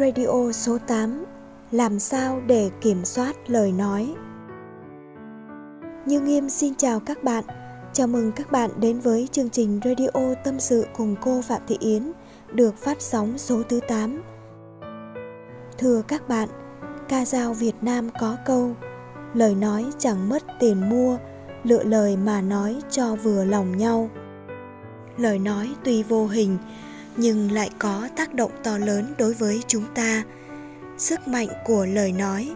Radio số 8 Làm sao để kiểm soát lời nói? Như Nghiêm xin chào các bạn. Chào mừng các bạn đến với chương trình Radio Tâm sự cùng cô Phạm Thị Yến được phát sóng số thứ 8 Thưa các bạn, ca dao Việt Nam có câu Lời nói chẳng mất tiền mua, lựa lời mà nói cho vừa lòng nhau. Lời nói tuy vô hình nhưng lại có tác động to lớn đối với chúng ta. Sức mạnh của lời nói,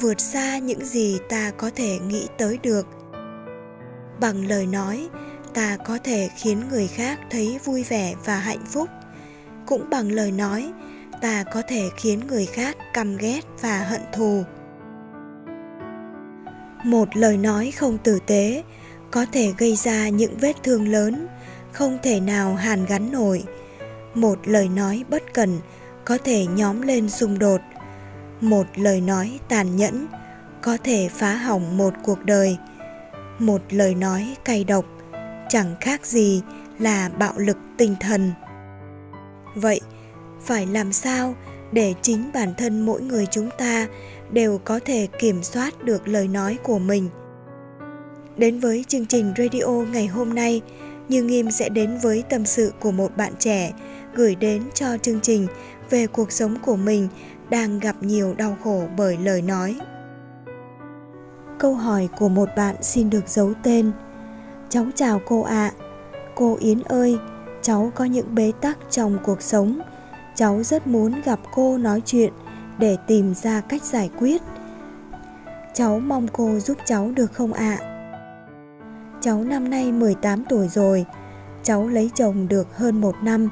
vượt xa những gì ta có thể nghĩ tới được. Bằng lời nói, ta có thể khiến người khác thấy vui vẻ và hạnh phúc. Cũng bằng lời nói, ta có thể khiến người khác căm ghét và hận thù. Một lời nói không tử tế có thể gây ra những vết thương lớn, không thể nào hàn gắn nổi một lời nói bất cần, có thể nhóm lên xung đột. Một lời nói tàn nhẫn, có thể phá hỏng một cuộc đời. Một lời nói cay độc, chẳng khác gì là bạo lực tinh thần. Vậy, phải làm sao để chính bản thân mỗi người chúng ta đều có thể kiểm soát được lời nói của mình? Đến với chương trình radio ngày hôm nay, như Nghiêm sẽ đến với tâm sự của một bạn trẻ gửi đến cho chương trình về cuộc sống của mình đang gặp nhiều đau khổ bởi lời nói. Câu hỏi của một bạn xin được giấu tên. Cháu chào cô ạ. À. Cô Yến ơi, cháu có những bế tắc trong cuộc sống. Cháu rất muốn gặp cô nói chuyện để tìm ra cách giải quyết. Cháu mong cô giúp cháu được không ạ? À? Cháu năm nay 18 tuổi rồi. Cháu lấy chồng được hơn một năm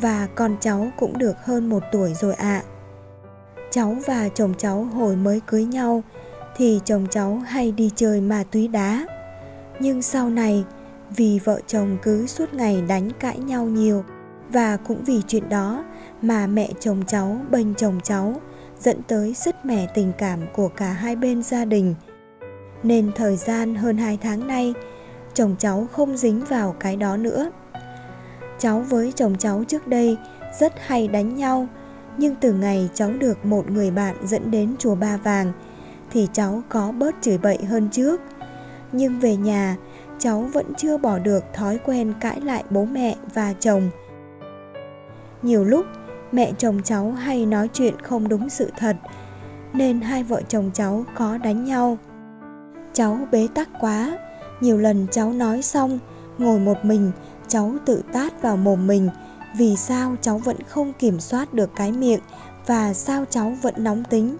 và con cháu cũng được hơn một tuổi rồi ạ. À. Cháu và chồng cháu hồi mới cưới nhau, thì chồng cháu hay đi chơi ma túy đá. Nhưng sau này, vì vợ chồng cứ suốt ngày đánh cãi nhau nhiều, và cũng vì chuyện đó mà mẹ chồng cháu bênh chồng cháu, dẫn tới sứt mẻ tình cảm của cả hai bên gia đình. Nên thời gian hơn hai tháng nay, chồng cháu không dính vào cái đó nữa cháu với chồng cháu trước đây, rất hay đánh nhau. Nhưng từ ngày cháu được một người bạn dẫn đến chùa ba vàng, thì cháu có bớt chửi bậy hơn trước. Nhưng về nhà, cháu vẫn chưa bỏ được thói quen cãi lại bố mẹ và chồng. Nhiều lúc, mẹ chồng cháu hay nói chuyện không đúng sự thật, nên hai vợ chồng cháu có đánh nhau. Cháu bế tắc quá. Nhiều lần cháu nói xong, ngồi một mình cháu tự tát vào mồm mình. Vì sao cháu vẫn không kiểm soát được cái miệng và sao cháu vẫn nóng tính?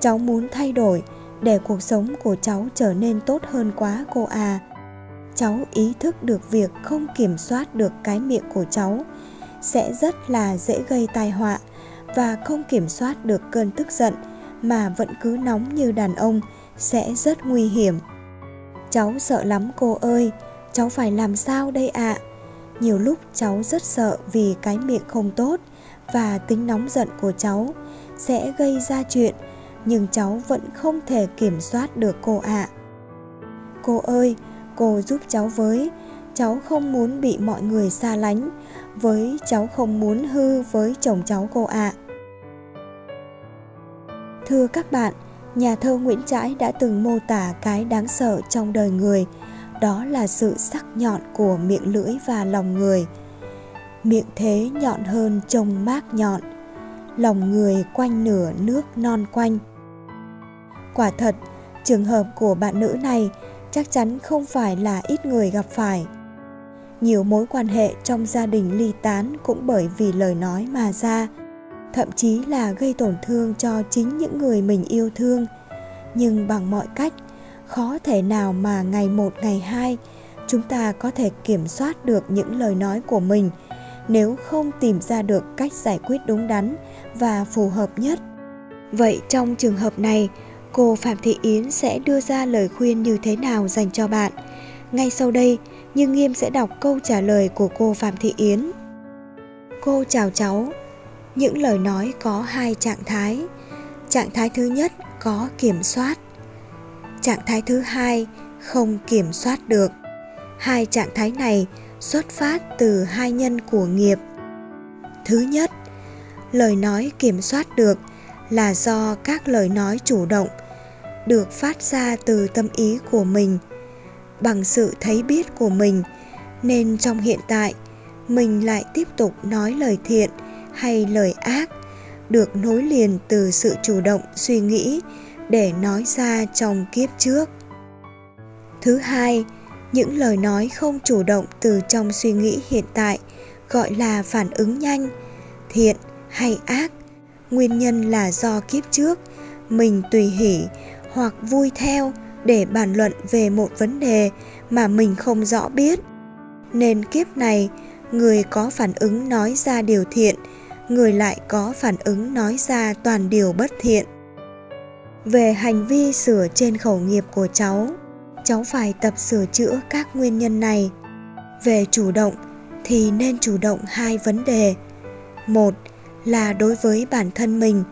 Cháu muốn thay đổi để cuộc sống của cháu trở nên tốt hơn quá cô à. Cháu ý thức được việc không kiểm soát được cái miệng của cháu sẽ rất là dễ gây tai họa và không kiểm soát được cơn tức giận mà vẫn cứ nóng như đàn ông sẽ rất nguy hiểm. Cháu sợ lắm cô ơi, cháu phải làm sao đây ạ? À? Nhiều lúc cháu rất sợ vì cái miệng không tốt và tính nóng giận của cháu sẽ gây ra chuyện nhưng cháu vẫn không thể kiểm soát được cô ạ. À. Cô ơi, cô giúp cháu với, cháu không muốn bị mọi người xa lánh, với cháu không muốn hư với chồng cháu cô ạ. À. Thưa các bạn, nhà thơ Nguyễn Trãi đã từng mô tả cái đáng sợ trong đời người, đó là sự sắc nhọn của miệng lưỡi và lòng người. Miệng thế nhọn hơn trông mát nhọn, lòng người quanh nửa nước non quanh. Quả thật, trường hợp của bạn nữ này chắc chắn không phải là ít người gặp phải. Nhiều mối quan hệ trong gia đình ly tán cũng bởi vì lời nói mà ra thậm chí là gây tổn thương cho chính những người mình yêu thương nhưng bằng mọi cách khó thể nào mà ngày một, ngày hai, chúng ta có thể kiểm soát được những lời nói của mình nếu không tìm ra được cách giải quyết đúng đắn và phù hợp nhất. Vậy trong trường hợp này, cô phạm thị yến sẽ đưa ra lời khuyên như thế nào dành cho bạn? Ngay sau đây, như nghiêm sẽ đọc câu trả lời của cô phạm thị yến. Cô chào cháu. Những lời nói có hai trạng thái. Trạng thái thứ nhất, có kiểm soát trạng thái thứ hai không kiểm soát được. Hai trạng thái này xuất phát từ hai nhân của nghiệp. Thứ nhất, lời nói kiểm soát được là do các lời nói chủ động được phát ra từ tâm ý của mình. Bằng sự thấy biết của mình, nên trong hiện tại, mình lại tiếp tục nói lời thiện hay lời ác, được nối liền từ sự chủ động suy nghĩ để nói ra trong kiếp trước. Thứ hai, những lời nói không chủ động từ trong suy nghĩ hiện tại gọi là phản ứng nhanh, thiện hay ác. Nguyên nhân là do kiếp trước, mình tùy hỉ hoặc vui theo để bàn luận về một vấn đề mà mình không rõ biết. Nên kiếp này, người có phản ứng nói ra điều thiện, người lại có phản ứng nói ra toàn điều bất thiện về hành vi sửa trên khẩu nghiệp của cháu cháu phải tập sửa chữa các nguyên nhân này. Về chủ động thì nên chủ động hai vấn đề. Một là đối với bản thân mình,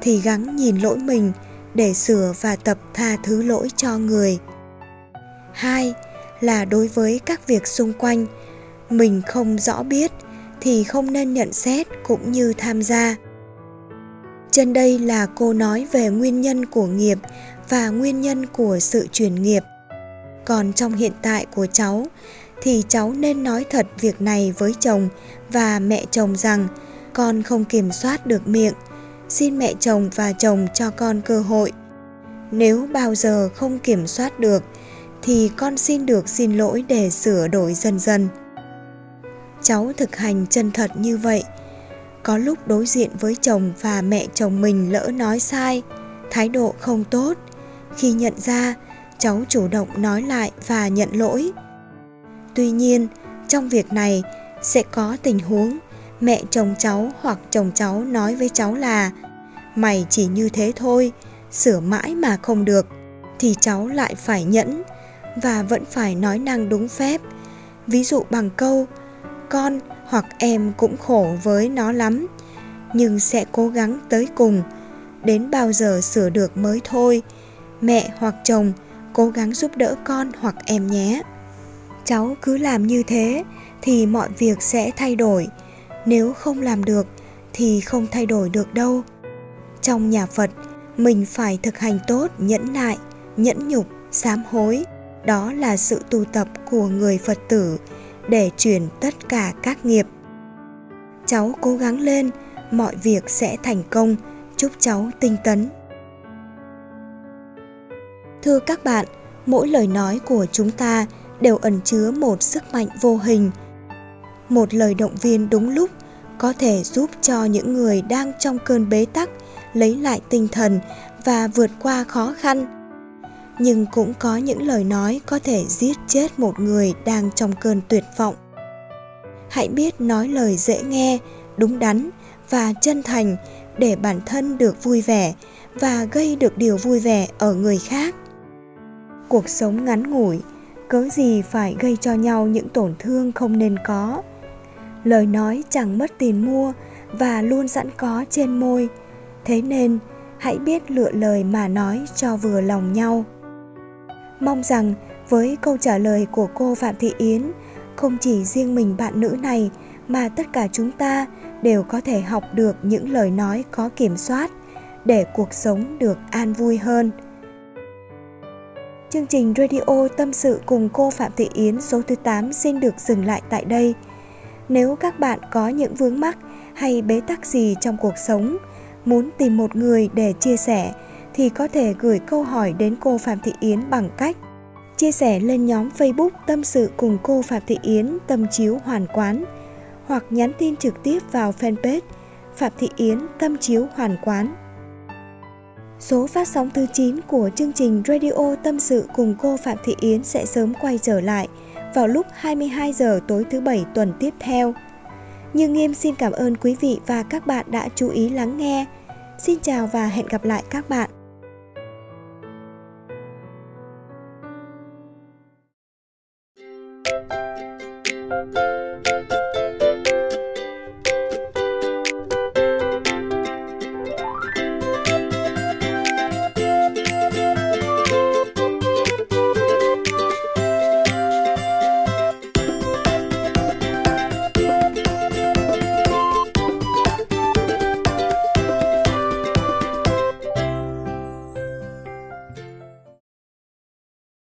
thì gắng nhìn lỗi mình để sửa và tập tha thứ lỗi cho người. Hai là đối với các việc xung quanh, mình không rõ biết thì không nên nhận xét cũng như tham gia trên đây là cô nói về nguyên nhân của nghiệp và nguyên nhân của sự chuyển nghiệp. Còn trong hiện tại của cháu, thì cháu nên nói thật việc này với chồng và mẹ chồng rằng con không kiểm soát được miệng. Xin mẹ chồng và chồng cho con cơ hội. Nếu bao giờ không kiểm soát được, thì con xin được xin lỗi để sửa đổi dần dần. Cháu thực hành chân thật như vậy có lúc đối diện với chồng và mẹ chồng mình lỡ nói sai, thái độ không tốt. Khi nhận ra, cháu chủ động nói lại và nhận lỗi. Tuy nhiên, trong việc này sẽ có tình huống mẹ chồng cháu hoặc chồng cháu nói với cháu là, mày chỉ như thế thôi, sửa mãi mà không được. Thì cháu lại phải nhẫn và vẫn phải nói năng đúng phép. Ví dụ bằng câu, con hoặc em cũng khổ với nó lắm. Nhưng sẽ cố gắng tới cùng. Đến bao giờ sửa được mới thôi. Mẹ hoặc chồng, cố gắng giúp đỡ con hoặc em nhé. Cháu cứ làm như thế, thì mọi việc sẽ thay đổi. Nếu không làm được, thì không thay đổi được đâu. Trong nhà phật, mình phải thực hành tốt nhẫn nại, nhẫn nhục, sám hối. Đó là sự tu tập của người phật tử để chuyển tất cả các nghiệp. Cháu cố gắng lên, mọi việc sẽ thành công. Chúc cháu tinh tấn. Thưa các bạn, mỗi lời nói của chúng ta đều ẩn chứa một sức mạnh vô hình. Một lời động viên đúng lúc có thể giúp cho những người đang trong cơn bế tắc lấy lại tinh thần và vượt qua khó khăn nhưng cũng có những lời nói có thể giết chết một người đang trong cơn tuyệt vọng. Hãy biết nói lời dễ nghe, đúng đắn và chân thành để bản thân được vui vẻ và gây được điều vui vẻ ở người khác. Cuộc sống ngắn ngủi, cớ gì phải gây cho nhau những tổn thương không nên có? Lời nói chẳng mất tiền mua và luôn sẵn có trên môi. Thế nên, hãy biết lựa lời mà nói cho vừa lòng nhau mong rằng với câu trả lời của cô phạm thị yến không chỉ riêng mình bạn nữ này mà tất cả chúng ta đều có thể học được những lời nói có kiểm soát để cuộc sống được an vui hơn Chương trình Radio Tâm sự cùng cô Phạm Thị Yến số thứ 8 xin được dừng lại tại đây. Nếu các bạn có những vướng mắc hay bế tắc gì trong cuộc sống, muốn tìm một người để chia sẻ thì có thể gửi câu hỏi đến cô Phạm Thị Yến bằng cách chia sẻ lên nhóm Facebook Tâm sự cùng cô Phạm Thị Yến Tâm chiếu hoàn quán, hoặc nhắn tin trực tiếp vào fanpage Phạm Thị Yến Tâm chiếu hoàn quán. Số phát sóng thứ 9 của chương trình Radio Tâm sự cùng cô Phạm Thị Yến sẽ sớm quay trở lại vào lúc 22 giờ tối thứ bảy tuần tiếp theo. Như Nghiêm xin cảm ơn quý vị và các bạn đã chú ý lắng nghe. Xin chào và hẹn gặp lại các bạn.